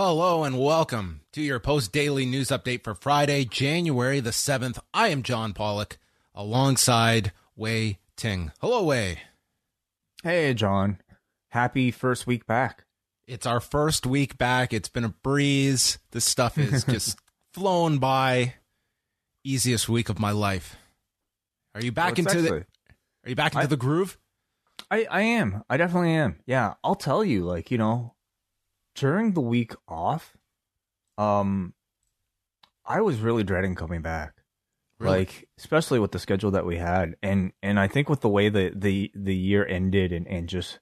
Hello and welcome to your post daily news update for Friday, January the 7th. I am John Pollock alongside Wai Ting. Hello, Wai. Hey, John. Happy first week back. It's our first week back. It's been a breeze. This stuff is just flown by. Easiest week of my life. Are you back Well, into actually- the Are you back into I- the groove? I, I am. I definitely am. Yeah, I'll tell you, like, you know, during the week off, um, I was really dreading coming back. Really? Like, especially with the schedule that we had. And and I think with the way the the, the year ended and, and just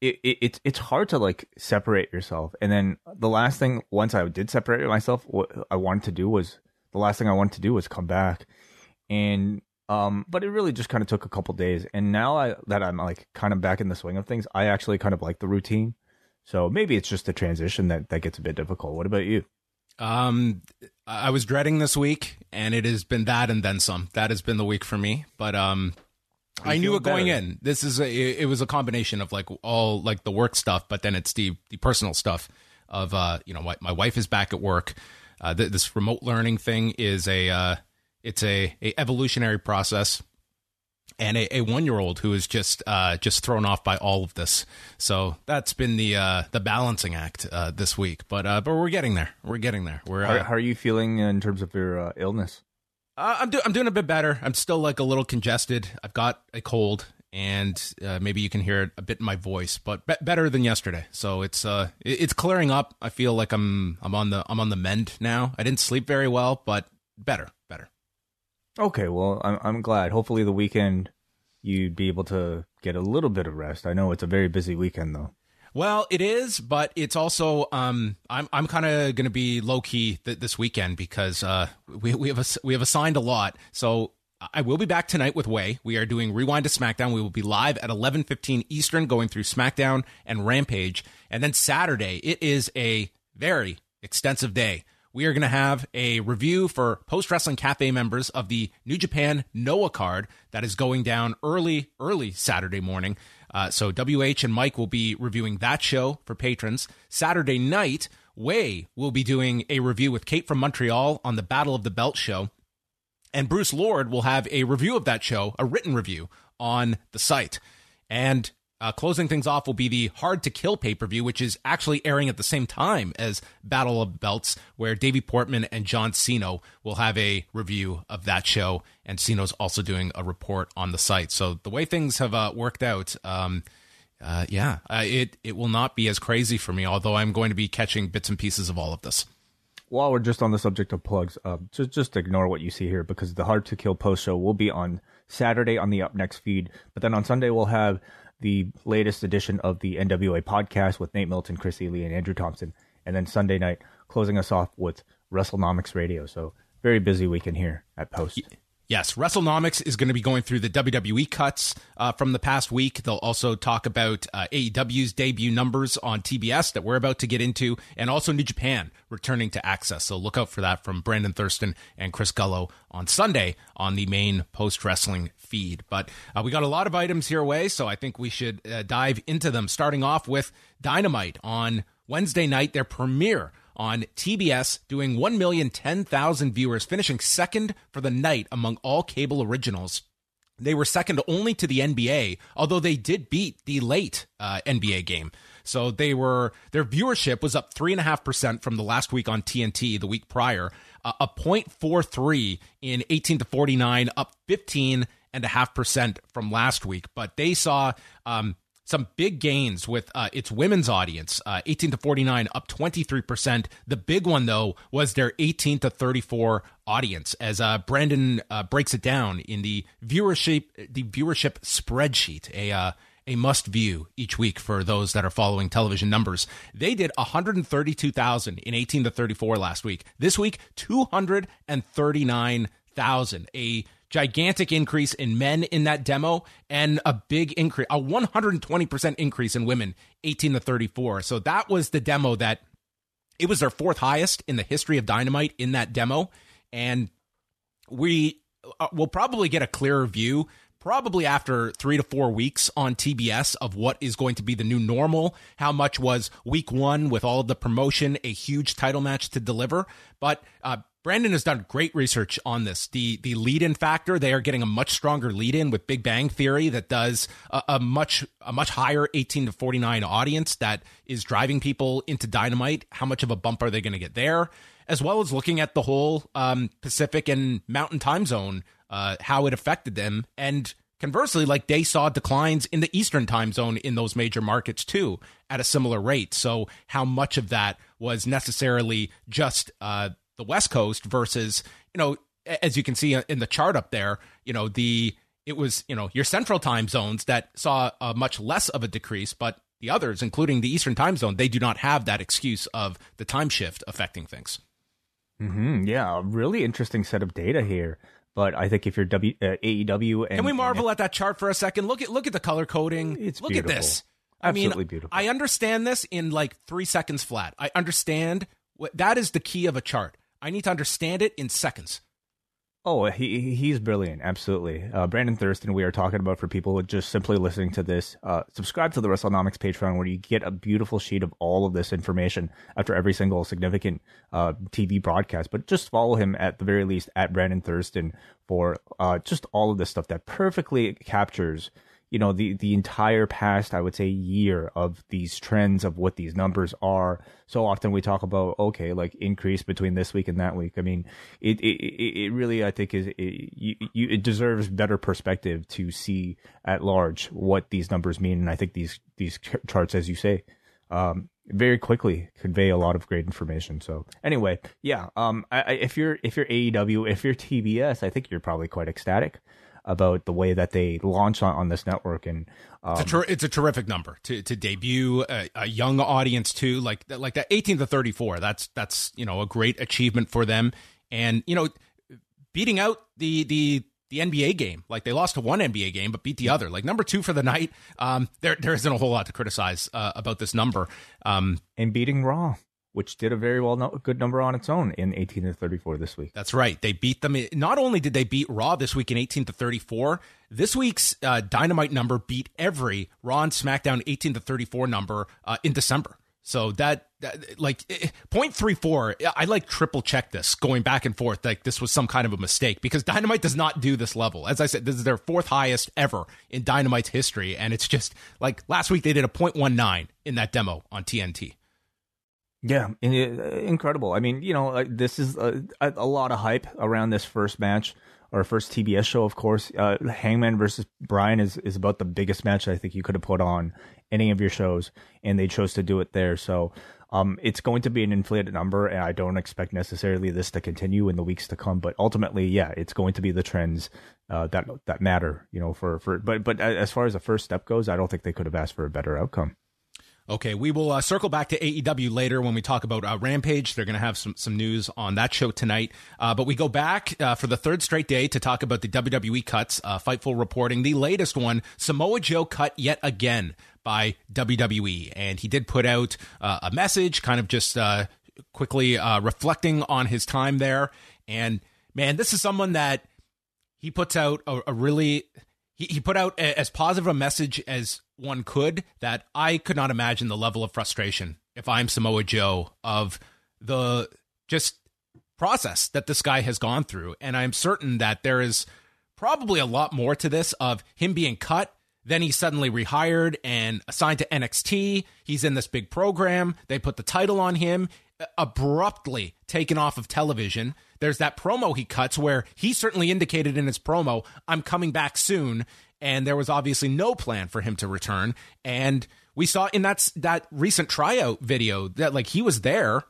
it, it it's it's hard to like separate yourself. And then the last thing once I did separate myself, what I wanted to do was the last thing I wanted to do was come back. And um, but it really just kind of took a couple days. And now I, that I'm like kind of back in the swing of things, I actually kind of like the routine. So maybe it's just the transition that that gets a bit difficult. What about you? Um, I was dreading this week, and it has been that and then some. That has been the week for me. But um, I knew it going better? in. This is a, it was a combination of like all like the work stuff, but then it's the the personal stuff of uh, you know, my, my wife is back at work. Uh, th- this remote learning thing is a uh, it's a, a evolutionary process and a, a one year old who is just uh, just thrown off by all of this. So that's been the uh, the balancing act uh, this week. But uh, but we're getting there. We're getting there. We're How, uh, how are you feeling in terms of your uh, illness? uh, I'm do- I'm doing a bit better. I'm still like a little congested. I've got a cold, and uh, maybe you can hear it a bit in my voice, but be- better than yesterday. So it's uh it- it's clearing up. I feel like I'm I'm on the I'm on the mend now. I didn't sleep very well, but better. Okay, well, I'm I'm glad. Hopefully, the weekend you'd be able to get a little bit of rest. I know it's a very busy weekend though. Well, it is, but it's also um, I'm I'm kind of going to be low key th- this weekend because uh, we we have ass- we have assigned a lot. So I will be back tonight with Wai. We are doing Rewind to SmackDown. We will be live at 11:15 Eastern, going through SmackDown and Rampage, and then Saturday it is a very extensive day. We are going to have a review for Post Wrestling Cafe members of the New Japan Noah card that is going down early, early Saturday morning. Uh, so WH and Mike will be reviewing that show for patrons. Saturday night, Wai will be doing a review with Kate from Montreal on the Battle of the Belt show. And Bruce Lord will have a review of that show, a written review on the site. And uh, closing things off will be the Hard to Kill pay per view, which is actually airing at the same time as Battle of Belts, where Davey Portman and John Cena will have a review of that show. And Ceno's also doing a report on the site. So the way things have uh, worked out, um, uh, yeah, uh, it, it will not be as crazy for me, although I'm going to be catching bits and pieces of all of this. While we're just on the subject of plugs, uh, just just ignore what you see here because the Hard to Kill post show will be on Saturday on the Up Next feed, but then on Sunday we'll have the latest edition of the NWA podcast with Nate Milton, Chris Ely, and Andrew Thompson, and then Sunday night closing us off with WrestleNomics Radio. So very busy weekend here at Post. Yes, WrestleNomics is going to be going through the WWE cuts uh, from the past week. They'll also talk about uh, AEW's debut numbers on TBS that we're about to get into, and also New Japan returning to AXS. So look out for that from Brandon Thurston and Chris Gullo on Sunday on the main post wrestling feed. But uh, we got a lot of items here, Wai, so I think we should uh, dive into them. Starting off with Dynamite on Wednesday night, their premiere on TBS, doing 1,010,000 viewers, finishing second for the night among all cable originals. They were second only to the NBA, although they did beat the late uh, NBA game. So they were their viewership was up three and a half percent from the last week on TNT the week prior, uh, a point four three in eighteen to forty nine, up fifteen and a half percent from last week, but they saw um, some big gains with uh, its women's audience, uh, 18 to 49, up 23%. The big one, though, was their 18 to 34 audience, as uh, Brandon uh, breaks it down in the viewership the viewership spreadsheet, a uh, a must view each week for those that are following television numbers. They did 132,000 in 18 to 34 last week. This week, 239,000. A gigantic increase in men in that demo and a big increase, a 120% increase in women 18 to 34. So that was the demo that it was their fourth highest in the history of Dynamite in that demo. And we uh, will probably get a clearer view probably after three to four weeks on TBS of what is going to be the new normal. How much was week one with all of the promotion, a huge title match to deliver? But uh, Brandon has done great research on this. The the lead in factor, they are getting a much stronger lead in with Big Bang Theory that does a, a, much a much higher 18 to 49 audience that is driving people into Dynamite. How much of a bump are they going to get there? As well as looking at the whole um, Pacific and Mountain time zone, uh, how it affected them, and conversely, like they saw declines in the Eastern time zone in those major markets too at a similar rate. So how much of that was necessarily just uh, the West Coast versus, you know, as you can see in the chart up there, you know, the it was, you know, your central time zones that saw a much less of a decrease, but the others, including the Eastern time zone, they do not have that excuse of the time shift affecting things. Mm-hmm, yeah, a really interesting set of data here. But I think if you're w, uh, AEW, and, can we marvel at that chart for a second? Look at look at the color coding. It's look beautiful. at this. Absolutely I mean, beautiful. I understand this in like three seconds flat. I understand what that is the key of a chart. I need to understand it in seconds. Oh, he he's brilliant. Absolutely. Uh, Brandon Thurston, we are talking about for people just simply listening to this. Uh, subscribe to the WrestleNomics Patreon where you get a beautiful sheet of all of this information after every single significant uh, TV broadcast. But just follow him at the very least at Brandon Thurston for uh, just all of this stuff that perfectly captures you know the the entire past i would say year of these trends of what these numbers are so often we talk about okay like increase between this week and that week i mean it it, it really i think is it, you, you, it deserves better perspective to see at large what these numbers mean and i think these these charts as you say um, very quickly convey a lot of great information. So anyway, yeah. Um, I, I, if you're if you're AEW, if you're TBS, I think you're probably quite ecstatic about the way that they launch on, on this network and um, it's, a ter- it's, a terrific number to, to debut a, a, young audience too like like that 18 to 34 that's that's you know a great achievement for them. And you know beating out the the the NBA game like they lost to one NBA game but beat the other. Like number 2 for the night um there there isn't a whole lot to criticize uh, about this number. Um and beating Raw which did a very well no- good number on its own in 18 to 34 this week. That's right. They beat them. Not only did they beat Raw this week in 18 to 34, this week's uh, Dynamite number beat every Raw and SmackDown 18 to 34 number uh, in December. So that, that like eh, point three four, I like triple check this going back and forth. Like this was some kind of a mistake because Dynamite does not do this level. As I said, this is their fourth highest ever in Dynamite's history, and it's just like last week they did a point one nine in that demo on TNT. Yeah, uh, incredible. I mean, you know, this is a, a, lot of hype around this first match or first TBS show. Of course, uh, Hangman versus Bryan is is about the biggest match I think you could have put on any of your shows, and they chose to do it there. So, um, it's going to be an inflated number, and I don't expect necessarily this to continue in the weeks to come. But ultimately, yeah, it's going to be the trends uh, that that matter. You know, for for but but as far as the first step goes, I don't think they could have asked for a better outcome. Okay, we will uh, circle back to AEW later when we talk about uh, Rampage. They're going to have some, some news on that show tonight. Uh, but we go back uh, for the third straight day to talk about the WWE cuts. Uh, Fightful reporting the latest one Samoa Joe cut yet again by WWE. And he did put out uh, a message, kind of just quickly reflecting on his time there. And man, this is someone that he puts out a, a really. He, he put out a, as positive a message as one could that I could not imagine the level of frustration if I'm Samoa Joe of the just process that this guy has gone through. And I'm certain that there is probably a lot more to this of him being cut. Then he's suddenly rehired and assigned to NXT. He's in this big program. They put the title on him, uh, abruptly taken off of television. There's that promo he cuts where he certainly indicated in his promo, I'm coming back soon. And there was obviously no plan for him to return. And we saw in that, that recent tryout video that like he was there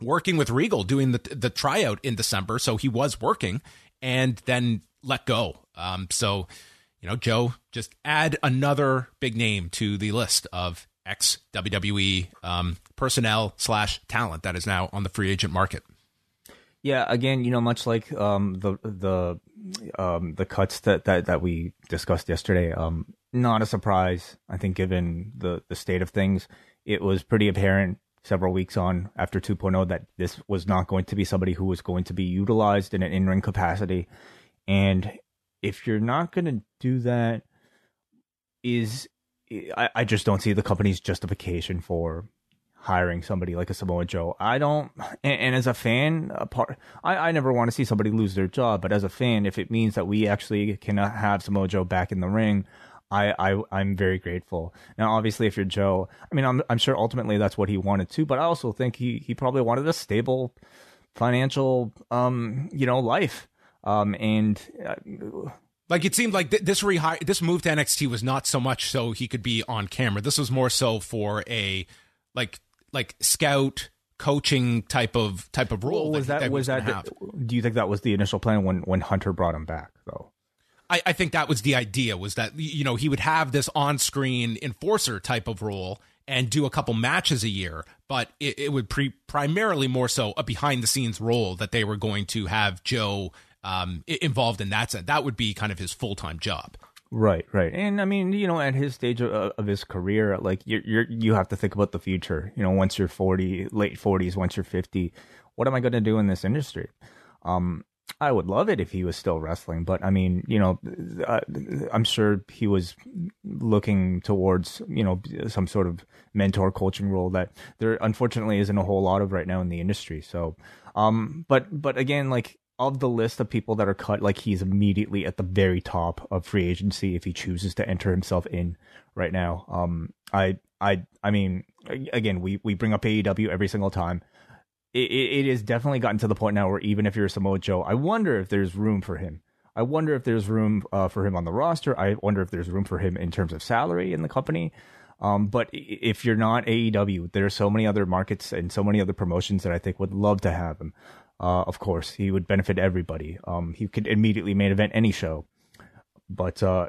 working with Regal doing the, the tryout in December. So he was working and then let go. Um, so, you know, Joe, just add another big name to the list of ex WWE um, personnel slash talent that is now on the free agent market. Yeah, again, you know, much like um, the the um, the cuts that, that, that we discussed yesterday, um, not a surprise. I think, given the the state of things, it was pretty apparent several weeks on after 2.0 that this was not going to be somebody who was going to be utilized in an in ring capacity. And if you're not going to do that, is I, I just don't see the company's justification for hiring somebody like a Samoa Joe. I don't, and, and as a fan, a part, I, I never want to see somebody lose their job. But as a fan, if it means that we actually can have Samoa Joe back in the ring, I, I I'm very grateful. Now, obviously, if you're Joe, I mean, I'm I'm sure ultimately that's what he wanted to, But I also think he he probably wanted a stable financial um you know life um and. Uh, like it seemed like th- this rehire, this move to NXT was not so much so he could be on camera. This was more so for a like like scout coaching type of type of role. Well, was that, that was that? The, do you think that was the initial plan when when Hunter brought him back though? I, I think that was the idea was that you know he would have this on screen enforcer type of role and do a couple matches a year, but it, it would pre- primarily more so a behind the scenes role that they were going to have Joe um, involved in that sense. That would be kind of his full time job. Right, right, and I mean, you know, at his stage of, of his career, like you're, you're, you have to think about the future. You know, once you're forty, late forties, once you're fifty, what am I going to do in this industry? Um, I would love it if he was still wrestling, but I mean, you know, uh, I'm sure he was looking towards, you know, some sort of mentor coaching role that there unfortunately isn't a whole lot of right now in the industry. So, um, but but again, like of the list of people that are cut, like he's immediately at the very top of free agency if he chooses to enter himself in right now. Um, I, I, I mean, again, we we bring up AEW every single time. It, it, it has definitely gotten to the point now where even if you're Samoa Joe, I wonder if there's room for him. I wonder if there's room uh, for him on the roster. I wonder if there's room for him in terms of salary in the company. Um, but if you're not AEW, there are so many other markets and so many other promotions that I think would love to have him. Uh, of course, he would benefit everybody. Um, he could immediately main event any show. But uh,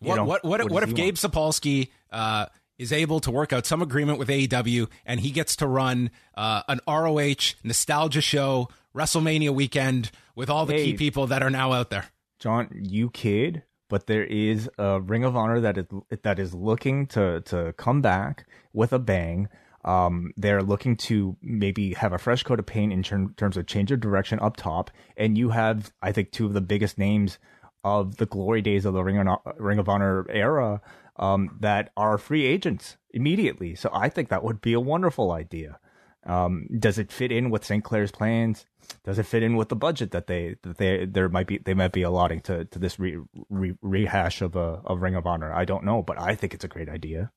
what, know, what, what, what, what if Gabe want? Sapolsky uh, is able to work out some agreement with AEW and he gets to run uh, an ROH nostalgia show WrestleMania weekend with all the hey, key people that are now out there? John, you kid, but there is a Ring of Honor that is that is looking to to come back with a bang. Um, they're looking to maybe have a fresh coat of paint in ter- terms of change of direction up top, and you have, I think, two of the biggest names of the glory days of the Ring of, Ring of Honor era um, that are free agents immediately. So I think that would be a wonderful idea. Um, does it fit in with Sinclair's plans? Does it fit in with the budget that they that they there might be they might be allotting to to this re, re, rehash of a of Ring of Honor? I don't know, but I think it's a great idea.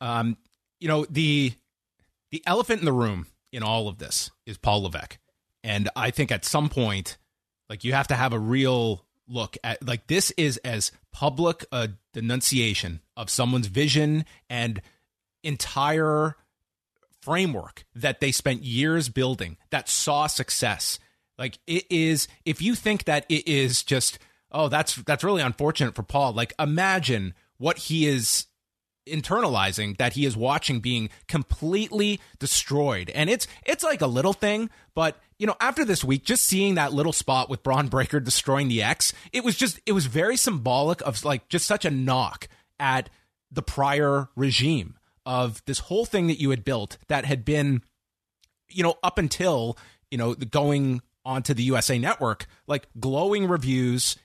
Um, you know the the elephant in the room in all of this is Paul Levesque, and I think at some point, like you have to have a real look at like this is as public a denunciation of someone's vision and entire framework that they spent years building that saw success. Like it is if you think that it is just oh that's that's really unfortunate for paul like imagine what he is internalizing that he is watching being completely destroyed. And it's it's like a little thing, but you know, after this week, just seeing that little spot with Bron Breakker destroying the X, it was just it was very symbolic of like just such a knock at the prior regime of this whole thing that you had built that had been you know up until you know going onto the USA network like glowing reviews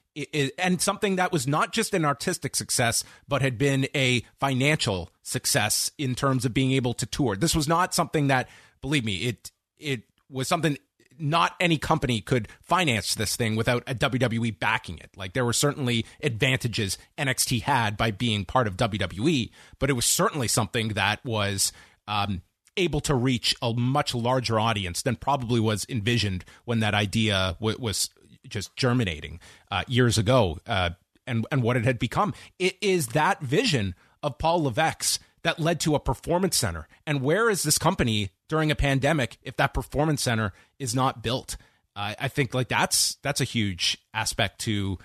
and something that was not just an artistic success, but had been a financial success in terms of being able to tour. This was not something that, believe me, it it was something not any company could finance this thing without a WWE backing it. Like there were certainly advantages NXT had by being part of WWE, but it was certainly something that was um, able to reach a much larger audience than probably was envisioned when that idea w- was just germinating uh, years ago, uh, and and what it had become. It is that vision of Paul Levesque's that led to a performance center. And where is this company during a pandemic if that performance center is not built? Uh, I think like that's that's a huge aspect to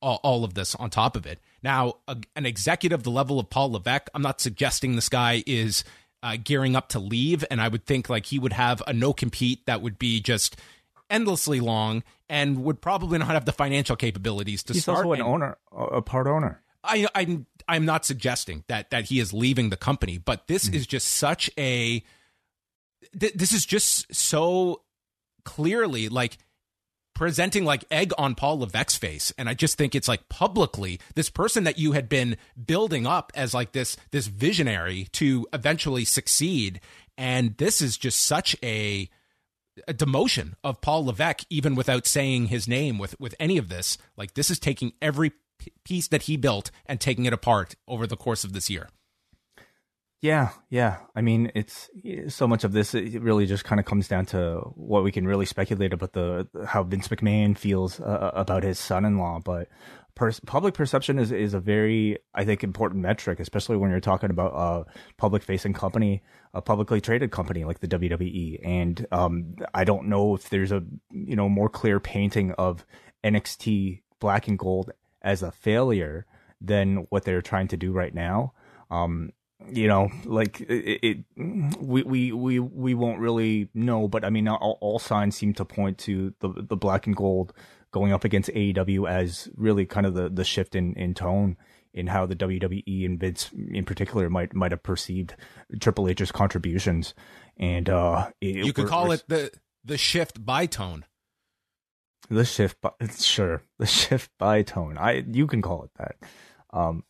all, all of this. On top of it, now a, an executive the level of Paul Levesque, I'm not suggesting this guy is uh, gearing up to leave, and I would think like he would have a no compete that would be just endlessly long and would probably not have the financial capabilities to He's start. also an and- owner, a part owner. I, I'm I'm not suggesting that that he is leaving the company, but this Mm. is just such a th- this is just so clearly like presenting like egg on Paul Levesque's face, and I just think it's like publicly this person that you had been building up as like this this visionary to eventually succeed, and this is just such a a demotion of Paul Levesque, even without saying his name with with any of this. Like this is taking every piece that he built and taking it apart over the course of this year. Yeah, yeah. I mean, it's so much of this. It really just kind of comes down to what we can really speculate about the how Vince McMahon feels uh, about his son-in-law. But per- public perception is is a very, I think, important metric, especially when you're talking about a public-facing company, a publicly traded company like the WWE. And um, I don't know if there's a you know more clear painting of NXT Black and Gold as a failure than what they're trying to do right now. Um, you know, like it, it we, we, we, we won't really know, but I mean, all, all signs seem to point to the, the black and gold going up against AEW as really kind of the, the shift in, in tone in how the WWE and Vince in particular might, might have perceived Triple H's contributions. And, uh, it, You could call it the the shift by tone. the shift by, sure the shift by tone i you can call it that um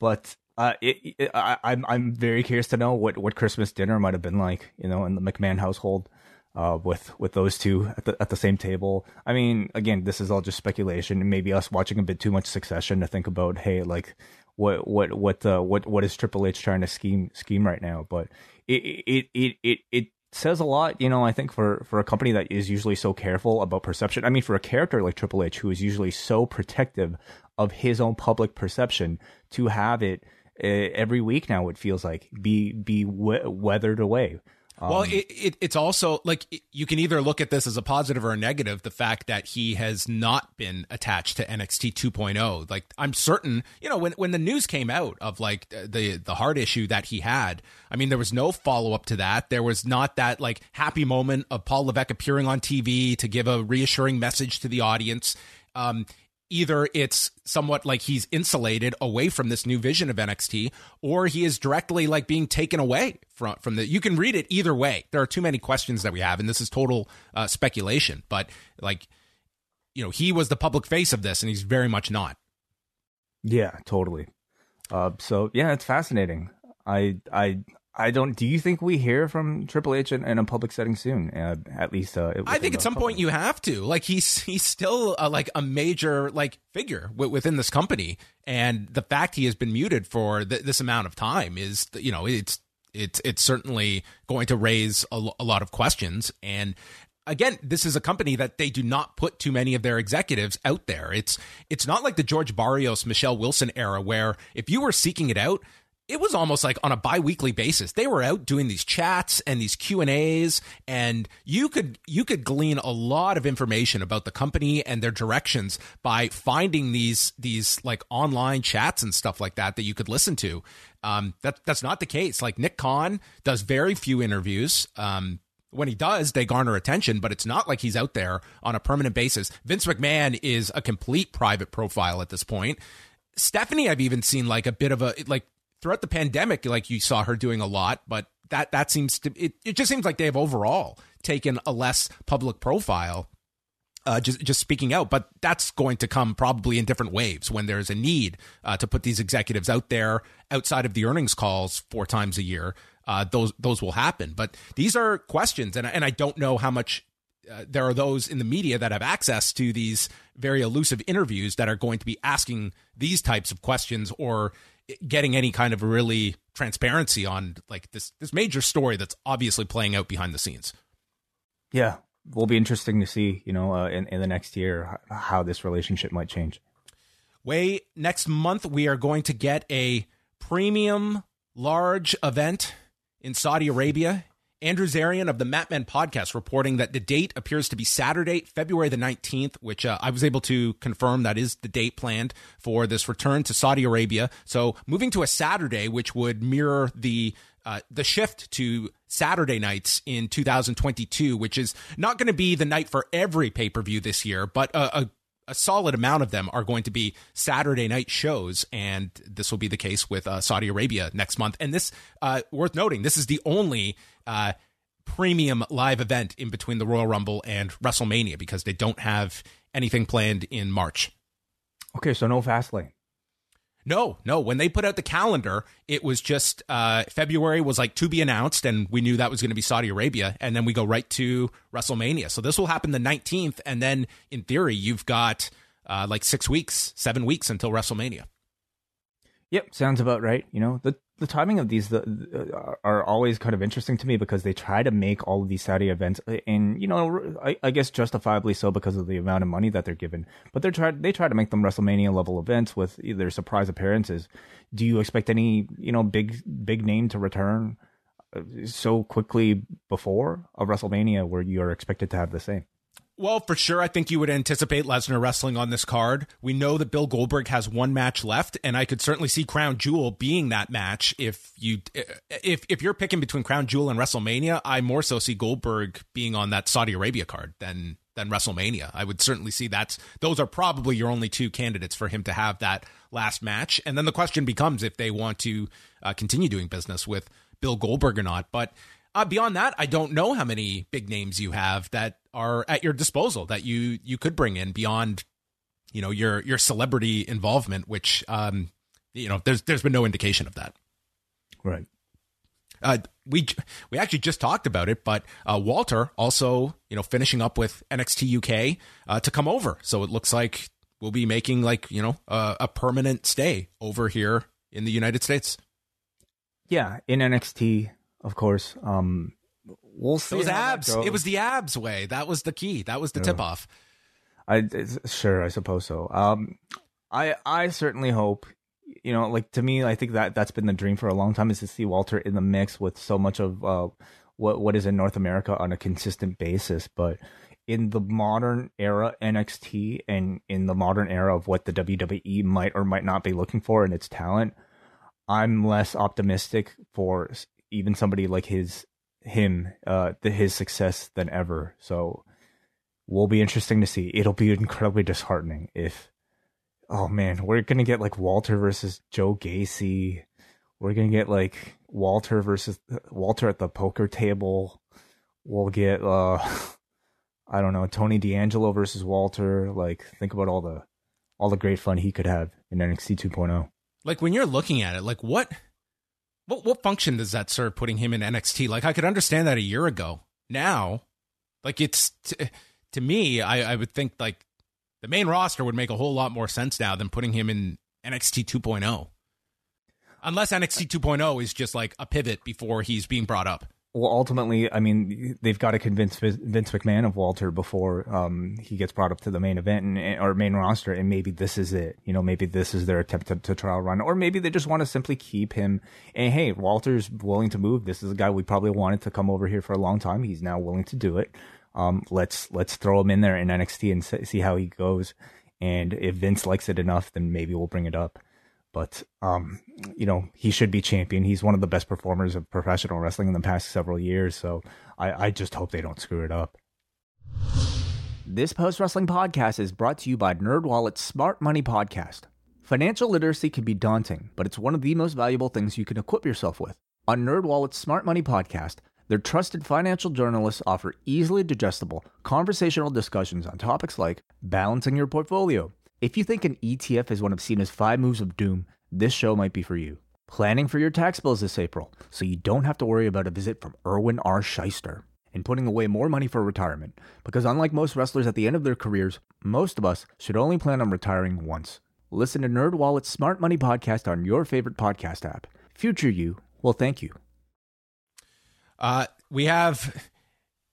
but uh it, it, I, i'm i'm very curious to know what what christmas dinner might have been like you know in the mcmahon household uh with with those two at the at the same table i mean again this is all just speculation maybe us watching a bit too much succession to think about hey like what what what uh what what is triple h trying to scheme scheme right now but it it it it, it says a lot, you know, I think for, for a company that is usually so careful about perception. I mean, for a character like Triple H, who is usually so protective of his own public perception, to have it every week now, it feels like be be we- weathered away. well, Um, it, it it's also like it- you can either look at this as a positive or a negative. The fact that he has not been attached to NXT 2.0, oh. like I'm certain, you know, when when the news came out of like the the heart issue that he had, I mean, there was no follow up to that. There was not that like happy moment of Paul Levesque appearing on TV to give a reassuring message to the audience. Um, either it's somewhat like he's insulated away from this new vision of NXT or he is directly like being taken away from from the you can read it either way there are too many questions that we have and this is total uh, speculation but like you know he was the public face of this and he's very much not yeah, totally. Uh, so yeah, it's fascinating. I I I don't. Do you think we hear from Triple H in, in a public setting soon? Uh, at least, uh, I think at some point you have to. Like he's he's still a, like a major like figure w- within this company, and the fact he has been muted for th- this amount of time is you know it's it's it's certainly going to raise a, a lot of questions. And again, this is a company that they do not put too many of their executives out there. It's it's not like the George Barrios Michelle Wilson era where if you were seeking it out it was almost like on a bi-weekly basis they were out doing these chats and these q&a's and you could you could glean a lot of information about the company and their directions by finding these these like online chats and stuff like that that you could listen to um, that, that's not the case like nick Khan does very few interviews um, when he does, they garner attention, but it's not like he's out there on a permanent basis. Vince McMahon is a complete private profile at this point. Stephanie, I've even seen like a bit of a like throughout the pandemic, like you saw her doing a lot, but that that seems to it, it just seems like they have overall taken a less public profile. Uh, just just speaking out, but that's going to come probably in different waves when there's a need uh, to put these executives out there outside of the earnings calls four times a year. Uh, those those will happen, but these are questions, and and I don't know how much uh, there are those in the media that have access to these very elusive interviews that are going to be asking these types of questions or getting any kind of really transparency on like this this major story that's obviously playing out behind the scenes. Yeah, will be interesting to see, you know, uh, in in the next year how this relationship might change. Wai next month we are going to get a premium large event in Saudi Arabia. Andrew Zarian of the Mat Men podcast reporting that the date appears to be Saturday, February the 19th, which uh, I was able to confirm that is the date planned for this return to Saudi Arabia. So moving to a Saturday, which would mirror the uh, the shift to Saturday nights in 2022, which is not going to be the night for every pay per view this year, but a, a, a, solid amount of them are going to be Saturday night shows. And this will be the case with uh, Saudi Arabia next month. And this, uh, worth noting, this is the only uh, premium live event in between the Royal Rumble and WrestleMania because they don't have anything planned in March. Okay, so no Fastlane. No, no. When they put out the calendar, it was just uh, February was like to be announced, and we knew that was going to be Saudi Arabia, and then we go right to WrestleMania. So this will happen the 19th, and then in theory, you've got uh, like six weeks, seven weeks until WrestleMania. Yep, sounds about right. You know, the the timing of these the, uh, are always kind of interesting to me because they try to make all of these Saudi events, uh, and you know, I, I, guess justifiably so because of the amount of money that they're given. But they're try they try to make them WrestleMania level events with either surprise appearances. Do you expect any you know big big name to return uh, so quickly before a WrestleMania where you are expected to have the same? Well, for sure, I think you would anticipate Lesnar wrestling on this card. We know that Bill Goldberg has one match left, and I could certainly see Crown Jewel being that match. If you if if you're picking between Crown Jewel and WrestleMania, I more so see Goldberg being on that Saudi Arabia card than than WrestleMania. I would certainly see that's those are probably your only two candidates for him to have that last match. And then the question becomes if they want to uh, continue doing business with Bill Goldberg or not. But uh, beyond that, I don't know how many big names you have that are at your disposal that you you could bring in beyond, you know, your your celebrity involvement, which um, you know, there's there's been no indication of that. Right. Uh, we we actually just talked about it, but uh, Walter also, you know, finishing up with NXT UK uh, to come over. So it looks like we'll be making like you know a, a permanent stay over here in the United States. Yeah, in NXT of course. Um, we'll see. It was abs. It was the abs way. That was the key. That was the yeah. tip off. I sure, I suppose so. Um, I I certainly hope. You know, like to me, I think that that's been the dream for a long time is to see Walter in the mix with so much of uh, what what is in North America on a consistent basis. But in the modern era NXT and in the modern era of what the WWE might or might not be looking for in its talent, I'm less optimistic for even somebody like his him uh the, his success than ever. So will be interesting to see. It'll be incredibly disheartening if oh man, we're gonna get like Walter versus Joe Gacy. We're gonna get like Walter versus Walter at the poker table. We'll get uh I don't know, Tony D'Angelo versus Walter. Like think about all the all the great fun he could have in NXT 2.0. Like when you're looking at it, like what what what function does that serve putting him in NXT? Like I could understand that a year ago. Now, like it's t- to me, I, I would think like the main roster would make a whole lot more sense now than putting him in NXT 2.0. Unless NXT 2.0 is just like a pivot before he's being brought up well, ultimately, I mean, they've got to convince Vince McMahon of Walter before um, he gets brought up to the main event and, or main roster, and maybe this is it. You know, maybe this is their attempt to, to trial run, or maybe they just want to simply keep him. And hey, Walter's willing to move. This is a guy we probably wanted to come over here for a long time. He's now willing to do it. Um, let's let's throw him in there in NXT and see how he goes. And if Vince likes it enough, then maybe we'll bring it up. But um, you know, he should be champion. He's one of the best performers of professional wrestling in the past several years. So I, I just hope they don't screw it up. This post wrestling podcast is brought to you by NerdWallet's Smart Money Podcast. Financial literacy can be daunting, but it's one of the most valuable things you can equip yourself with. On NerdWallet's Smart Money Podcast, their trusted financial journalists offer easily digestible, conversational discussions on topics like balancing your portfolio if you think an ETF is one of Cena's five moves of doom, this show might be for you. Planning for your tax bills this April, so you don't have to worry about a visit from Irwin R. Schyster. and putting away more money for retirement. Because unlike most wrestlers at the end of their careers, most of us should only plan on retiring once. Listen to NerdWallet's Smart Money podcast on your favorite podcast app. Future you will thank you. Uh, we have,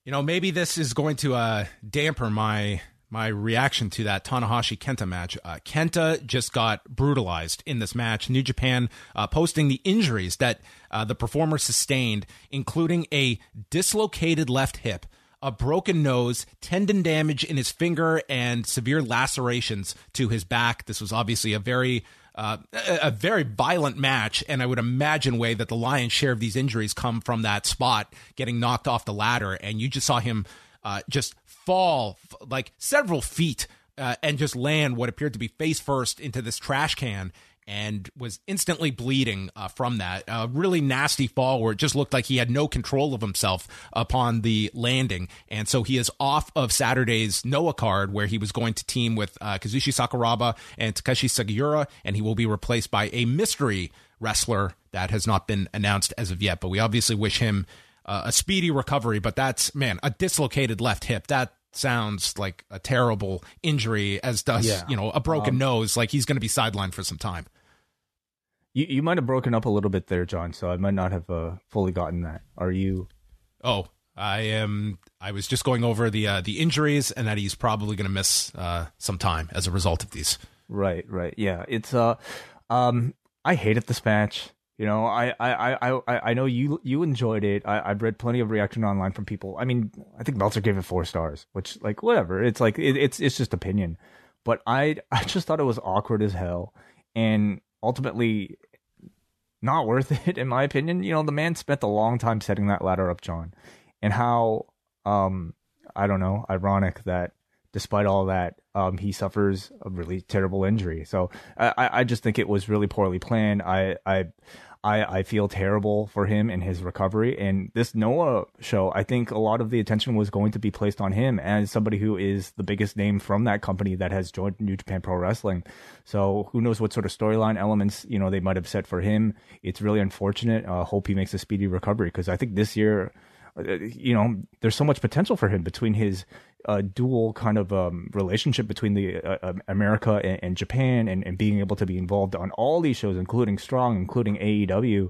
you know, maybe this is going to uh, damper my my reaction to that Tanahashi Kenta match. Uh, Kenta just got brutalized in this match. New Japan uh, posting the injuries that uh, the performer sustained, including a dislocated left hip, a broken nose, tendon damage in his finger, and severe lacerations to his back. This was obviously a very uh, a very violent match, and I would imagine Wai that the lion's share of these injuries come from that spot getting knocked off the ladder, and you just saw him uh, just fall like several feet uh, and just land what appeared to be face first into this trash can and was instantly bleeding uh, from that. A really nasty fall where it just looked like he had no control of himself upon the landing. And so he is off of Saturday's Noah card where he was going to team with uh, Kazushi Sakuraba and Takashi Sugiura, and he will be replaced by a mystery wrestler that has not been announced as of yet. But we obviously wish him uh, a speedy recovery, but that's man, a dislocated left hip. That sounds like a terrible injury, as does yeah. you know a broken um, nose. Like he's going to be sidelined for some time. You you might have broken up a little bit there, John. So I might not have uh, fully gotten that. Are you? Oh, I am. I was just going over the uh, the injuries and that he's probably going to miss uh, some time as a result of these. Right, right, yeah. It's uh, um, I hated this match. You know, I I I I, know you you enjoyed it. I, I've read plenty of reaction online from people. I mean, I think Meltzer gave it four stars, which like whatever. It's like it, it's it's just opinion. But I I just thought it was awkward as hell, and ultimately not worth it in my opinion. You know, the man spent a long time setting that ladder up, John, and how um I don't know, ironic that despite all that, um, he suffers a really terrible injury. So I, I just think it was really poorly planned. I, I, I, I feel terrible for him and his recovery. And this Noah show, I think a lot of the attention was going to be placed on him as somebody who is the biggest name from that company that has joined New Japan Pro Wrestling. So who knows what sort of storyline elements, you know, they might have set for him. It's really unfortunate. Uh, hope he makes a speedy recovery because I think this year, uh, you know, there's so much potential for him between his uh, dual kind of um, relationship between the uh, um, America and, and Japan, and, and, being able to be involved on all these shows, including Strong, including AEW.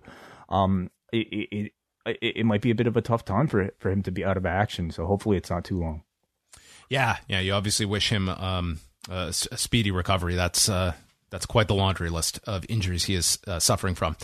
Um, it, it, it, it might be a bit of a tough time for for him to be out of action. So hopefully, it's not too long. Yeah, yeah. You obviously wish him um, a, a speedy recovery. That's uh, that's quite the laundry list of injuries he is uh, suffering from.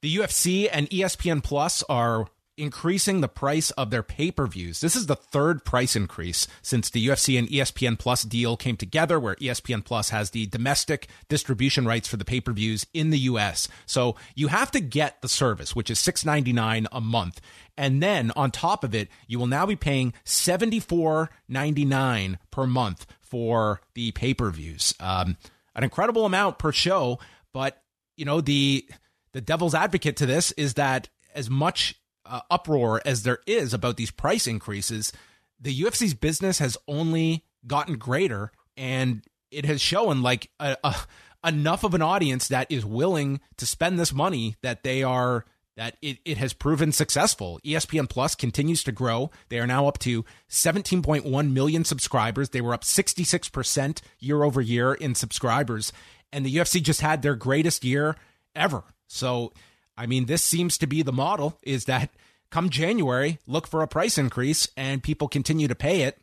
The UFC and ESPN Plus are increasing the price of their pay-per-views. This is the third price increase since the UFC and ESPN Plus deal came together where ESPN Plus has the domestic distribution rights for the pay-per-views in the US. So you have to get the service, which is $6.99 a month. And then on top of it, you will now be paying $74.99 per month for the pay-per-views. Um, an incredible amount per show, but you know the the devil's advocate to this is that as much uh, uproar as there is about these price increases, the UFC's business has only gotten greater, and it has shown like a, a, enough of an audience that is willing to spend this money that they are that it, it has proven successful. ESPN Plus continues to grow. They are now up to 17.1 million subscribers. They were up 66% year over year in subscribers. And the UFC just had their greatest year ever. So I mean, this seems to be the model is that come January, look for a price increase and people continue to pay it.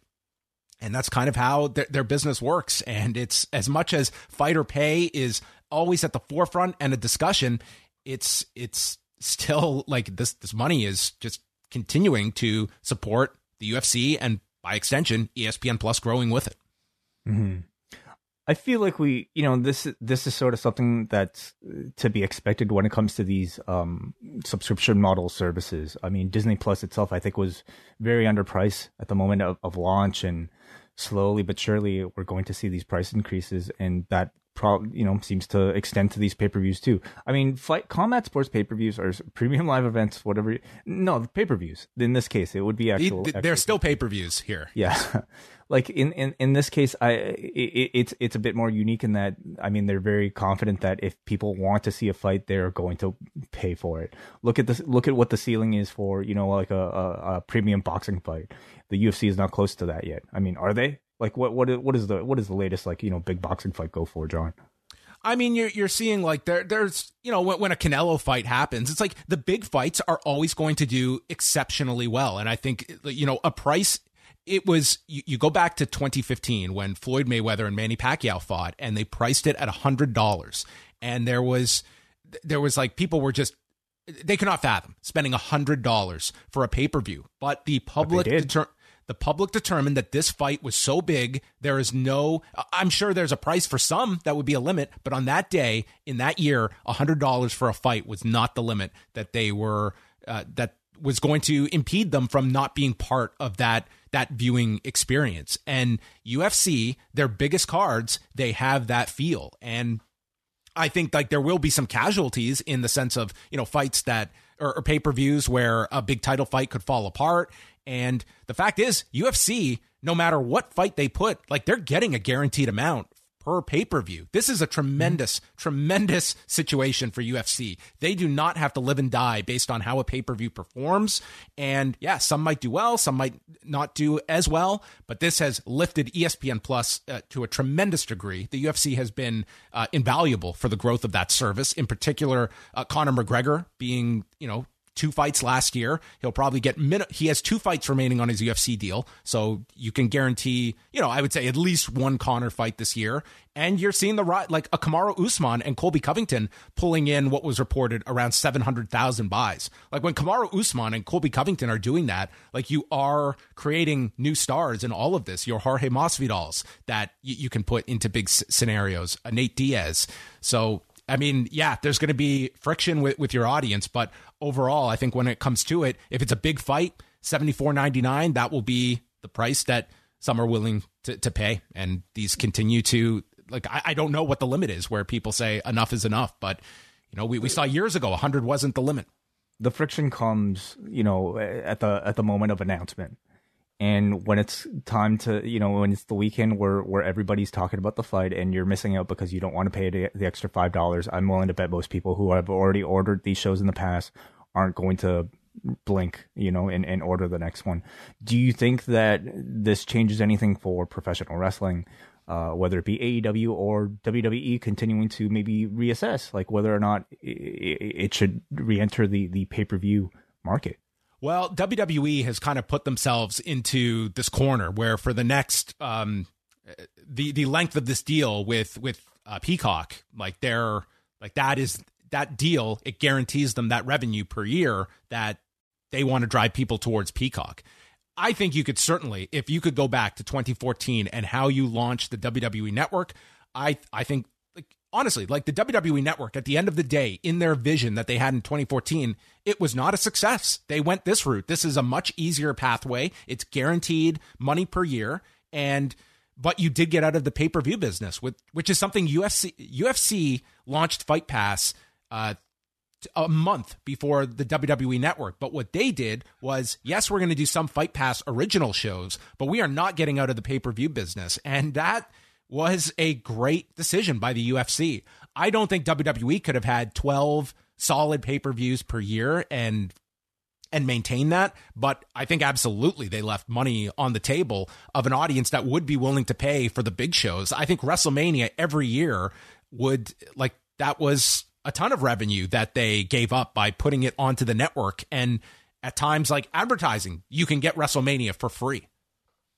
And that's kind of how their, their business works. And it's as much as fighter pay is always at the forefront and a discussion, it's it's still like this this money is just continuing to support the UFC and by extension ESPN Plus growing with it. Mm-hmm. I feel like we, you know, this this is sort of something that's to be expected when it comes to these um, subscription model services. I mean, Disney Plus itself, I think, was very underpriced at the moment of, of launch, and slowly but surely, we're going to see these price increases, and that probably you know seems to extend to these pay per views too. I mean, fight combat sports pay per views are premium live events, whatever. No, pay per views. In this case, it would be actual. They're still pay per views here. Yeah, like in, in in this case, I it, it's it's a bit more unique in that I mean they're very confident that if people want to see a fight, they're going to pay for it. Look at this. Look at what the ceiling is for you know like a, a, a premium boxing fight. The UFC is not close to that yet. I mean, are they? Like what what what is the what is the latest like you know big boxing fight go for, John? I mean, you're you're seeing like there there's you know when, when a Canelo fight happens, it's like the big fights are always going to do exceptionally well, and I think you know a price. It was you, you go back to 2015 when Floyd Mayweather and Manny Pacquiao fought, and they priced it at a hundred dollars, and there was there was like people were just they could not fathom spending a hundred dollars for a pay per view, but the public deter- the public determined that this fight was so big, there is no, I'm sure there's a price for some that would be a limit, but on that day, in that year, $100 for a fight was not the limit that they were, uh, that was going to impede them from not being part of that that viewing experience. And UFC, their biggest cards, they have that feel. And I think like there will be some casualties in the sense of, you know, fights that or, or pay-per-views where a big title fight could fall apart. And the fact is, UFC, no matter what fight they put, like they're getting a guaranteed amount per pay per view. This is a tremendous, mm-hmm. tremendous situation for UFC. They do not have to live and die based on how a pay per view performs. And yeah, some might do well, some might not do as well, but this has lifted ESPN Plus uh, to a tremendous degree. The UFC has been uh, invaluable for the growth of that service, in particular, uh, Conor McGregor being, you know, two fights last year. He'll probably get min- he has two fights remaining on his UFC deal, so you can guarantee, you know, I would say at least one Conor fight this year. And you're seeing the right like a Kamaru Usman and Colby Covington pulling in what was reported around 700,000 buys. Like when Kamaru Usman and Colby Covington are doing that, like you are creating new stars in all of this. Your Jorge Masvidal's that you, you can put into big s- scenarios, a Nate Diaz. So I mean, yeah, there's going to be friction with, with your audience, but overall, I think when it comes to it, if it's a big fight, seventy four ninety nine, that will be the price that some are willing to, to pay. And these continue to like I, I don't know what the limit is where people say enough is enough, but you know, we, we saw years ago hundred wasn't the limit. The friction comes, you know, at the at the moment of announcement and when it's time to you know when it's the weekend where where everybody's talking about the fight and you're missing out because you don't want to pay the, the extra five dollars i'm willing to bet most people who have already ordered these shows in the past aren't going to blink you know and, and order the next one. Do you think that this changes anything for professional wrestling uh, whether it be AEW or WWE continuing to maybe reassess like whether or not it, it should re-enter the the pay-per-view market well, WWE has kind of put themselves into this corner where for the next um, the the length of this deal with with uh, Peacock, like they're like that is that deal. It guarantees them that revenue per year that they want to drive people towards Peacock. I think you could certainly, if you could go back to 2014 and how you launched the WWE Network, I I think honestly, like the WWE network at the end of the day, in their vision that they had in 2014, it was not a success. They went this route. This is a much easier pathway. It's guaranteed money per year. And, but you did get out of the pay per view business, with, which is something UFC, UFC launched Fight Pass, uh, a month before the WWE network. But what they did was, yes, we're going to do some Fight Pass original shows, but we are not getting out of the pay per view business. And that, was a great decision by the UFC. I don't think WWE could have had 12 solid pay-per-views per year and and maintain that, but I think absolutely they left money on the table of an audience that would be willing to pay for the big shows. I think WrestleMania every year would like that was a ton of revenue that they gave up by putting it onto the network and at times like advertising, you can get WrestleMania for free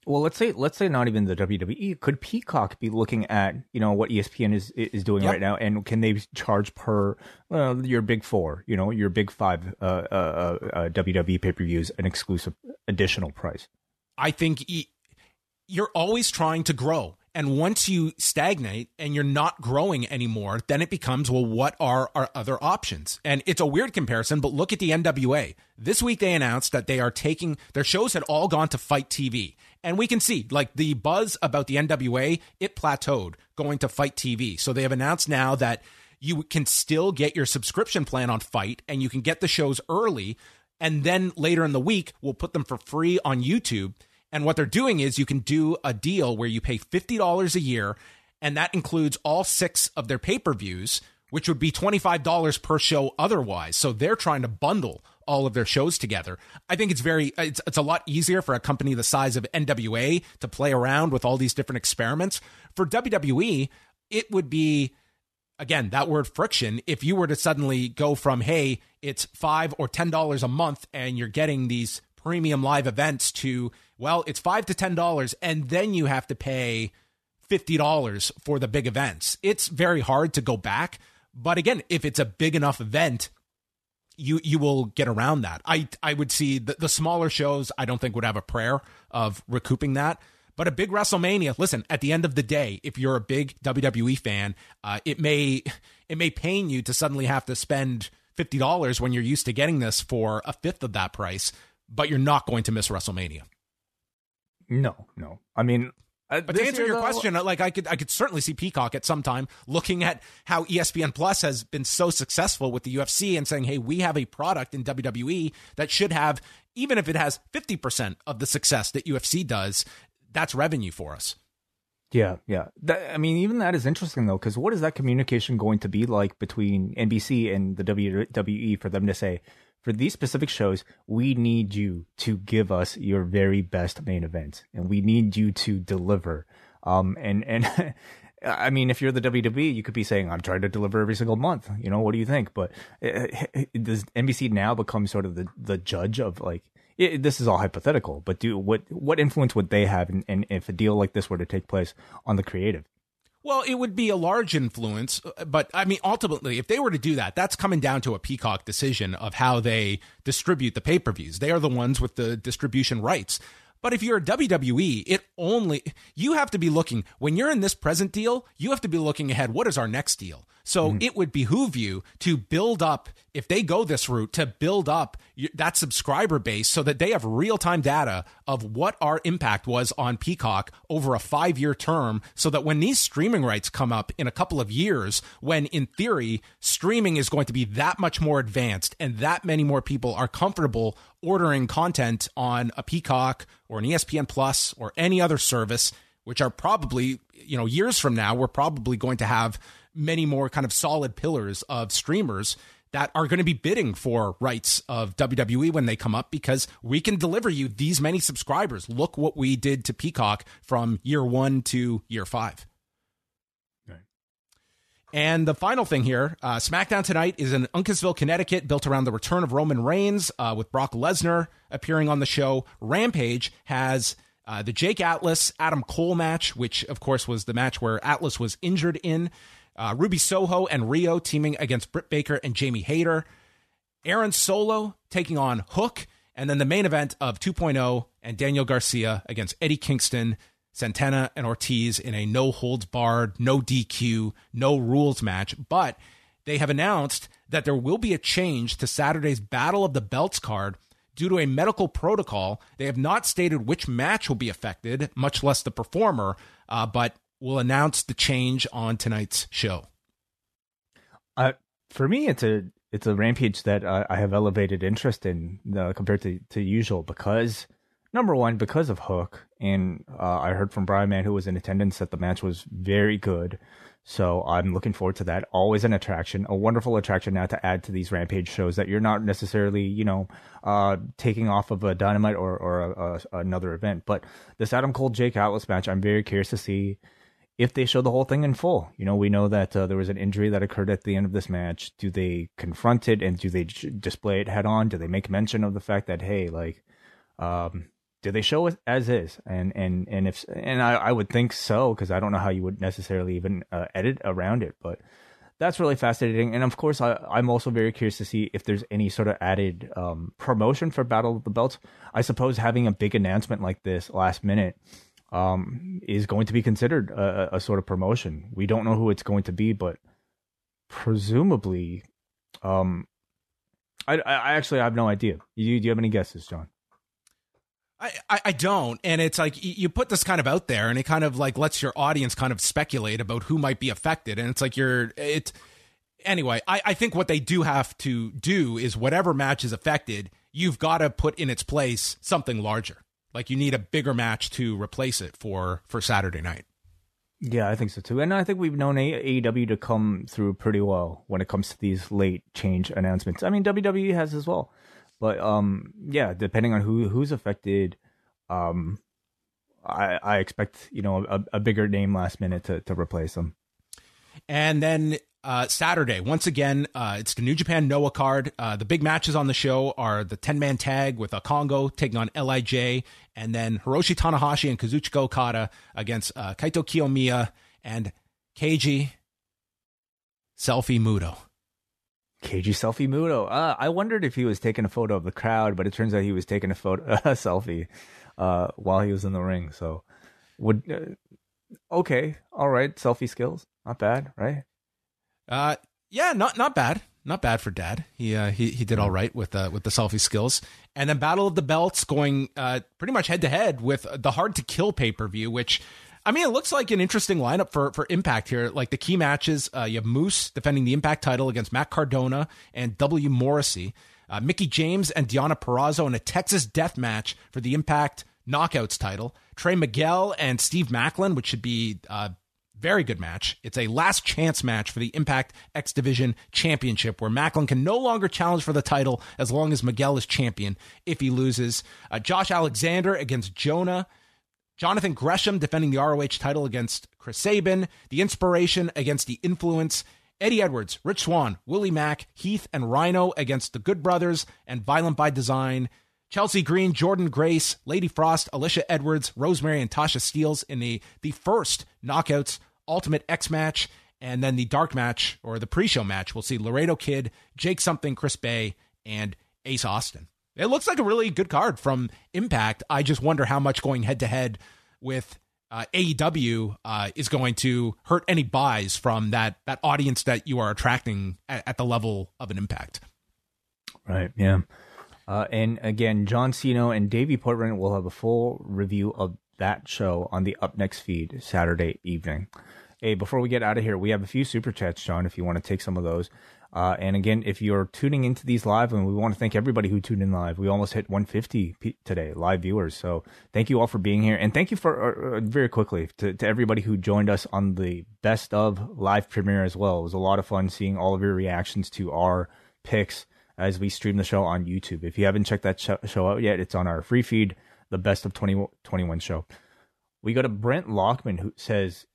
well, let's say let's say not even the WWE. Could Peacock be looking at you know what ESPN is is doing yep. right now, and can they charge per well, your big four, you know, your big five uh, uh, uh, uh WWE pay per views an exclusive additional price? I think e- you're always trying to grow, And once you stagnate and you're not growing anymore, then it becomes, well, what are our other options? And it's a weird comparison, but look at the NWA. This week they announced that they are taking their shows had all gone to FITE TV. And we can see like the buzz about the NWA, it plateaued going to FITE TV. So they have announced now that you can still get your subscription plan on FITE and you can get the shows early. And then later in the week, we'll put them for free on YouTube. And what they're doing is you can do a deal where you pay $50 a year, and that includes all six of their pay per views, which would be $25 per show otherwise. So they're trying to bundle all of their shows together. I think it's very it's, it's a lot easier for a company the size of NWA to play around with all these different experiments. For WWE, it would be again that word friction if you were to suddenly go from hey, it's 5 or $10 a month and you're getting these premium live events to well, it's 5 to $10 and then you have to pay $50 for the big events. It's very hard to go back, but again, if it's a big enough event, you you will get around that. I I would see the, the smaller shows. I don't think would have a prayer of recouping that. But a big WrestleMania. Listen, at the end of the day, if you're a big WWE fan, uh, it may it may pain you to suddenly have to spend fifty dollars when you're used to getting this for a fifth of that price. But you're not going to miss WrestleMania. No, no. I mean, uh, but to answer your though, question, like I could, I could certainly see Peacock at some time looking at how ESPN Plus has been so successful with the UFC and saying, "Hey, we have a product in WWE that should have, even if it has fifty percent of the success that UFC does, that's revenue for us." Yeah, yeah. That, I mean, even that is interesting though, because what is that communication going to be like between NBC and the WWE for them to say, for these specific shows, we need you to give us your very best main event, and we need you to deliver. Um, and and I mean, if you're the WWE, you could be saying, "I'm trying to deliver every single month." You know, what do you think? But uh, does NBC now become sort of the the judge of like? This is all hypothetical, but do what what influence would they have, in, in, if a deal like this were to take place on the creative? Well, it would be a large influence, uh, but I mean, ultimately, if they were to do that, that's coming down to a Peacock decision of how they distribute the pay per views. They are the ones with the distribution rights. But if you're a WWE, it only you have to be looking when you're in this present deal, you have to be looking ahead. What is our next deal? So mm. it would behoove you to build up if they go this route to build up that subscriber base so that they have real-time data of what our impact was on Peacock over a 5-year term so that when these streaming rights come up in a couple of years when in theory streaming is going to be that much more advanced and that many more people are comfortable ordering content on a Peacock or an ESPN Plus or any other service, which are probably, you know, years from now, we're probably going to have many more kind of solid pillars of streamers that are going to be bidding for rights of WWE when they come up because we can deliver you these many subscribers. Look what we did to Peacock from year one to year five. And the final thing here uh, SmackDown tonight is in Uncasville, Connecticut, built around the return of Roman Reigns uh, with Brock Lesnar appearing on the show. Rampage has uh, the Jake Atlas Adam Cole match, which, of course, was the match where Atlas was injured in. Uh, Ruby Soho and Rio teaming against Britt Baker and Jamie Hayter. Aaron Solow taking on Hook. And then the main event of 2.0 and Daniel Garcia against Eddie Kingston Santana and Ortiz in a no holds barred, no DQ, no rules match. But they have announced that there will be a change to Saturday's Battle of the Belts card due to a medical protocol. They have not stated which match will be affected, much less the performer, uh, but will announce the change on tonight's show. Uh, for me, it's a it's a rampage that uh, I have elevated interest in uh, compared to, to usual because number one, because of Hook, and uh, I heard from Brian Man, who was in attendance, that the match was very good. So I'm looking forward to that. Always an attraction, a wonderful attraction now to add to these Rampage shows that you're not necessarily, you know, uh, taking off of a Dynamite or or a, a, another event. But this Adam Cole Jake Atlas match, I'm very curious to see if they show the whole thing in full. You know, we know that uh, there was an injury that occurred at the end of this match. Do they confront it and do they display it head on? Do they make mention of the fact that hey, like, um, do they show it as is and and and if and i, I would think so because i don't know how you would necessarily even uh, edit around it but that's really fascinating and of course I, i'm also very curious to see if there's any sort of added um, promotion for battle of the belts i suppose having a big announcement like this last minute um, is going to be considered a, a, sort of promotion. We don't know who it's going to be, but presumably, um, I, I actually have no idea. You, do you have any guesses, John? I, I don't. And it's like you put this kind of out there and it kind of like lets your audience kind of speculate about who might be affected. And it's like you're, it, anyway, I, I think what they do have to do is whatever match is affected, you've got to put in its place something larger. Like you need a bigger match to replace it for for Saturday night. Yeah, I think so too. And I think we've known AEW to come through pretty well when it comes to these late change announcements. I mean, WWE has as well. But um yeah, depending on who who's affected, um I I expect, you know, a, a bigger name last minute to to replace them. And then uh, Saturday, once again, uh, it's the New Japan Noah card. Uh, the big matches on the show are the 10 man tag with a Kongo taking on LIJ, and then Hiroshi Tanahashi and Kazuchika Okada against uh, Kaito Kiyomiya and Keiji Selfie Muto. Keiji Selfie Muto. Uh, I wondered if he was taking a photo of the crowd, but it turns out he was taking a photo, a selfie, uh, while he was in the ring. So, would okay, all right, selfie skills, not bad, right? Uh, yeah, not not bad, not bad for Dad. He uh, he he did all right with uh, with the selfie skills. And then Battle of the Belts going uh, pretty much head to head with the Hard to Kill pay per view, which. I mean, it looks like an interesting lineup for, for Impact here. Like the key matches, uh, you have Moose defending the Impact title against Matt Cardona and W. Morrissey. Uh, Mickie James and Deonna Purrazzo in a Texas death match for the Impact Knockouts title. Trey Miguel and Steve Maclin, which should be uh, very good match. It's a last chance match for the Impact X Division Championship where Maclin can no longer challenge for the title as long as Miguel is champion if he loses. Uh, Josh Alexander against Jonah. Jonathan Gresham defending the ROH title against Chris Sabin. The Inspiration against the Influence. Eddie Edwards, Rich Swann, Willie Mack, Heath, and Rhino against the Good Brothers and Violent by Design. Chelsea Green, Jordynne Grace, Lady Frost, Alicia Edwards, Rosemary, and Tasha Steelz in the, the first Knockouts Ultimate X match, and then the dark match or the pre-show match. We'll see Laredo Kid, Jake Something, Chris Bey, and Ace Austin. It looks like a really good card from Impact. I just wonder how much going head to head with uh, AEW uh, is going to hurt any buys from that that audience that you are attracting at, at the level of an Impact. Right. Yeah. Uh, and again, John Siino and Davey Portman will have a full review of that show on the Up Next feed Saturday evening. Hey, before we get out of here, we have a few super chats, John, if you want to take some of those. Uh, and again, if you're tuning into these live, and we want to thank everybody who tuned in live. We almost hit 150 p- today, live viewers. So thank you all for being here, and thank you for uh, uh, very quickly to, to everybody who joined us on the best of live premiere as well. It was a lot of fun seeing all of your reactions to our picks as we stream the show on YouTube. If you haven't checked that show out yet, it's on our free feed the best of 2021 show. We go to Brent Lockman who says,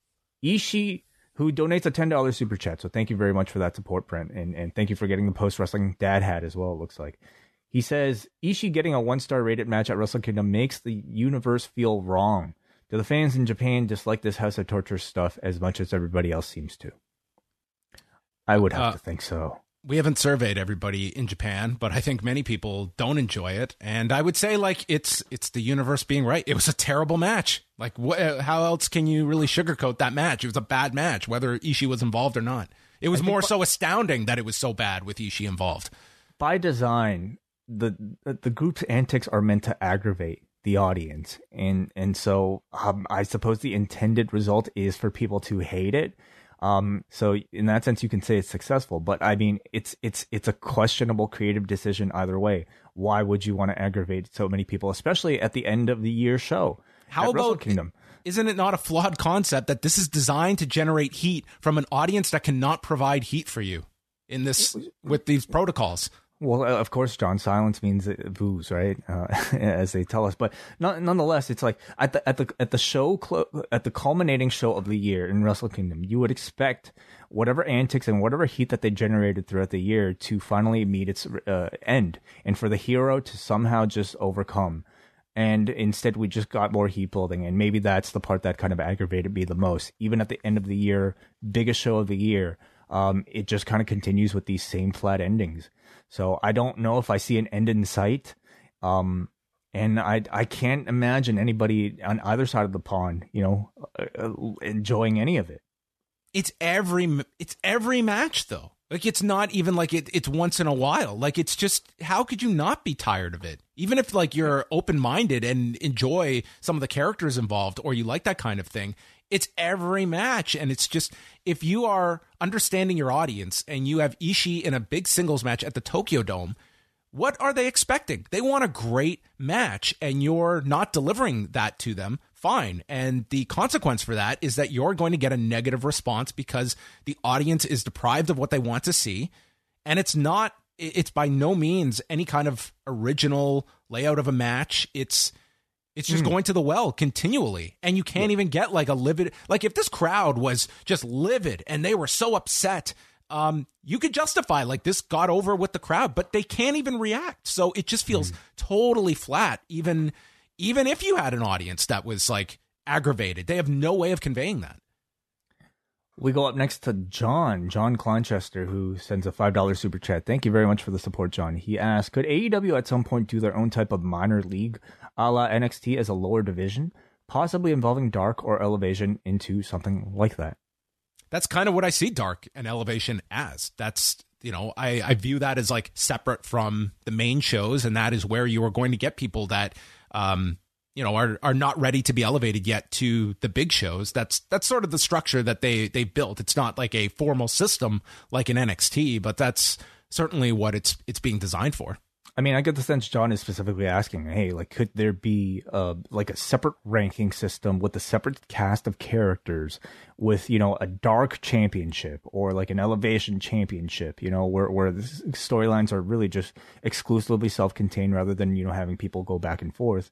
Ishii, who donates a $10 super chat. So thank you very much for that support, Brent. And, and thank you for getting the post wrestling dad hat as well, it looks like. He says, Ishii getting a one star rated match at Wrestle Kingdom makes the universe feel wrong. Do the fans in Japan dislike this House of Torture stuff as much as everybody else seems to? I would have uh, to think so we haven't surveyed everybody in Japan, but I think many people don't enjoy it. And I would say like it's it's the universe being right. It was a terrible match. Like wh- how else can you really sugarcoat that match? It was a bad match, whether Ishii was involved or not. It was more so astounding that it was so bad with Ishii involved. By design, the the group's antics are meant to aggravate the audience, and and so um, I suppose the intended result is for people to hate it um, so in that sense, you can say it's successful, but I mean, it's it's it's a questionable creative decision either way. Why would you want to aggravate so many people, especially at the end of the year show? How about Kingdom? Isn't it not a flawed concept that this is designed to generate heat from an audience that cannot provide heat for you in this with these protocols? Well, uh, of course, John. Silence means boos, right? Uh, as they tell us, but not, nonetheless, it's like at the at the at the show at the culminating show of the year in Wrestle Kingdom, you would expect whatever antics and whatever heat that they generated throughout the year to finally meet its uh, end, and for the hero to somehow just overcome. And instead, we just got more heat building, and maybe that's the part that kind of aggravated me the most. Even at the end of the year, biggest show of the year, um, it just kind of continues with these same flat endings so I don't know if I see an end in sight. Um, and I I can't imagine anybody on either side of the pond, you know, uh, uh, enjoying any of it. It's every it's every match though. Like it's not even like it, it's once in a while. Like it's just how could you not be tired of it? Even if like you're open minded and enjoy some of the characters involved or you like that kind of thing, it's every match. And it's just if you are understanding your audience and you have Ishii in a big singles match at the Tokyo Dome, what are they expecting? They want a great match and you're not delivering that to them fine. And the consequence for that is that you're going to get a negative response because the audience is deprived of what they want to see. And it's not, it's by no means any kind of original layout of a match. It's, it's just mm. going to the well continually. And you can't yeah. even get like a livid, like if this crowd was just livid and they were so upset, um, you could justify like this got over with the crowd, but they can't even react. So it just feels mm. totally flat, even even if you had an audience that was like aggravated. They have no way of conveying that. We go up next to John, John Clonchester, who sends a $5 super chat. Thank you very much for the support, John. He asks Could AEW at some point do their own type of minor league a la NXT as a lower division, possibly involving Dark or Elevation into something like that? That's kind of what I see Dark and Elevation as. That's, you know, I, I view that as like separate from the main shows, and that is where you are going to get people that um, you know, are are not ready to be elevated yet to the big shows. That's that's sort of the structure that they they built. It's not like a formal system like an NXT, but that's certainly what it's it's being designed for. I mean, I get the sense John is specifically asking, hey, like, could there be uh, like a separate ranking system with a separate cast of characters with, you know, a dark championship or like an elevation championship, you know, where, where the storylines are really just exclusively self contained rather than, you know, having people go back and forth.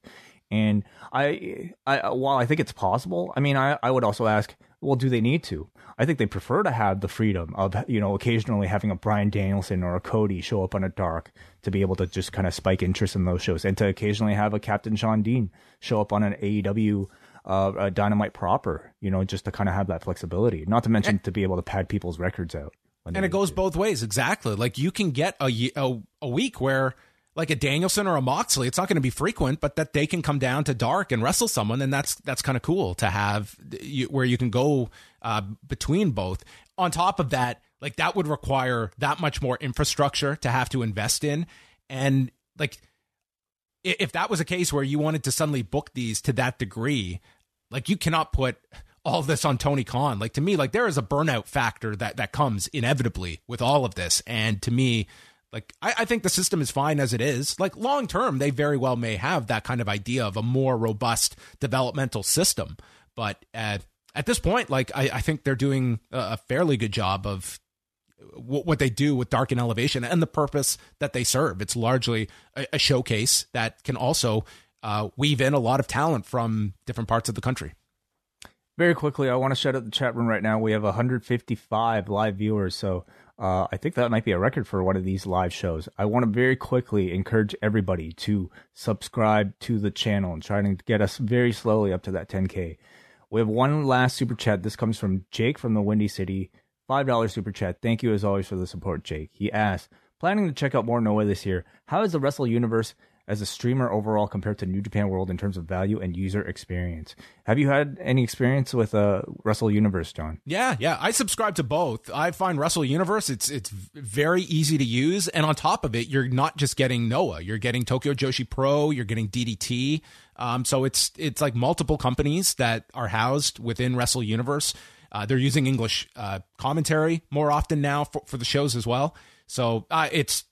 And I, I, while I think it's possible, I mean, I, I would also ask, well, do they need to? I think they prefer to have the freedom of, you know, occasionally having a Bryan Danielson or a Cody show up on a dark to be able to just kind of spike interest in those shows and to occasionally have a Captain Shawn Dean show up on an AEW uh, Dynamite proper, you know, just to kind of have that flexibility. Not to mention to be able to pad people's records out. And it goes both ways. Exactly. Like you can get a, a, a week where like a Danielson or a Moxley, it's not going to be frequent, but that they can come down to dark and wrestle someone, and that's that's kind of cool to have you, where you can go uh, between both. On top of that, like that would require that much more infrastructure to have to invest in, and like if that was a case where you wanted to suddenly book these to that degree, like you cannot put all this on Tony Khan. Like to me, like there is a burnout factor that that comes inevitably with all of this, and to me like I, I, think the system is fine as it is. Like long term, they very well may have that kind of idea of a more robust developmental system. But at at this point, like I, I think they're doing a fairly good job of what they do with Dark and Elevation and the purpose that they serve. It's largely a, a showcase that can also uh, weave in a lot of talent from different parts of the country. Very quickly, I want to shout out the chat room right now. We have 155 live viewers, so uh, I think that might be a record for one of these live shows. I want to very quickly encourage everybody to subscribe to the channel and try to get us very slowly up to that 10K. We have one last super chat. This comes from Jake from the Windy City. $5 super chat. Thank you as always for the support, Jake. He asks, planning to check out more Noah this year. How is the Wrestle Universe as a streamer overall compared to New Japan World in terms of value and user experience. Have you had any experience with uh, Wrestle Universe, John? Yeah, yeah. I subscribe to both. I find Wrestle Universe it's it's very easy to use, and on top of it, you're not just getting Noah. You're getting Tokyo Joshi Pro. You're getting DDT. Um, so it's it's like multiple companies that are housed within Wrestle Universe. Uh, they're using English uh, commentary more often now for, for the shows as well. So uh, it's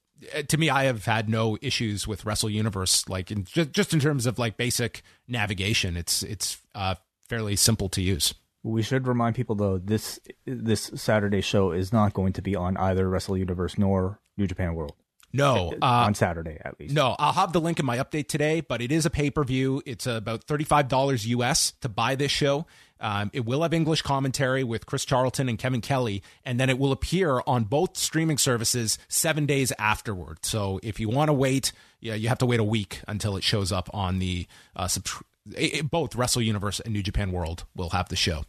to me, I have had no issues with Wrestle Universe. Like in, just just in terms of like basic navigation, it's it's uh, fairly simple to use. We should remind people though this this Saturday show is not going to be on either Wrestle Universe nor New Japan World. No, uh, on Saturday at least. No, I'll have the link in my update today, but it is a pay per view. It's about thirty five dollars US to buy this show. Um, it will have English commentary with Chris Charlton and Kevin Kelly, and then it will appear on both streaming services seven days afterward. So if you want to wait, yeah, you have to wait a week until it shows up on the uh, both Wrestle Universe and New Japan World will have the show.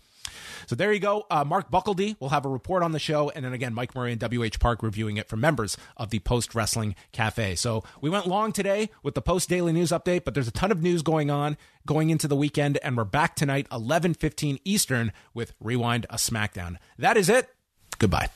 So there you go. Uh, Mark Buckeldee will have a report on the show. And then again, Mike Murray and WH Park reviewing it for members of the Post Wrestling Cafe. So we went long today with the Post Daily News update, but there's a ton of news going on going into the weekend. And we're back tonight, 11:15 Eastern with Rewind a SmackDown. That is it. Goodbye.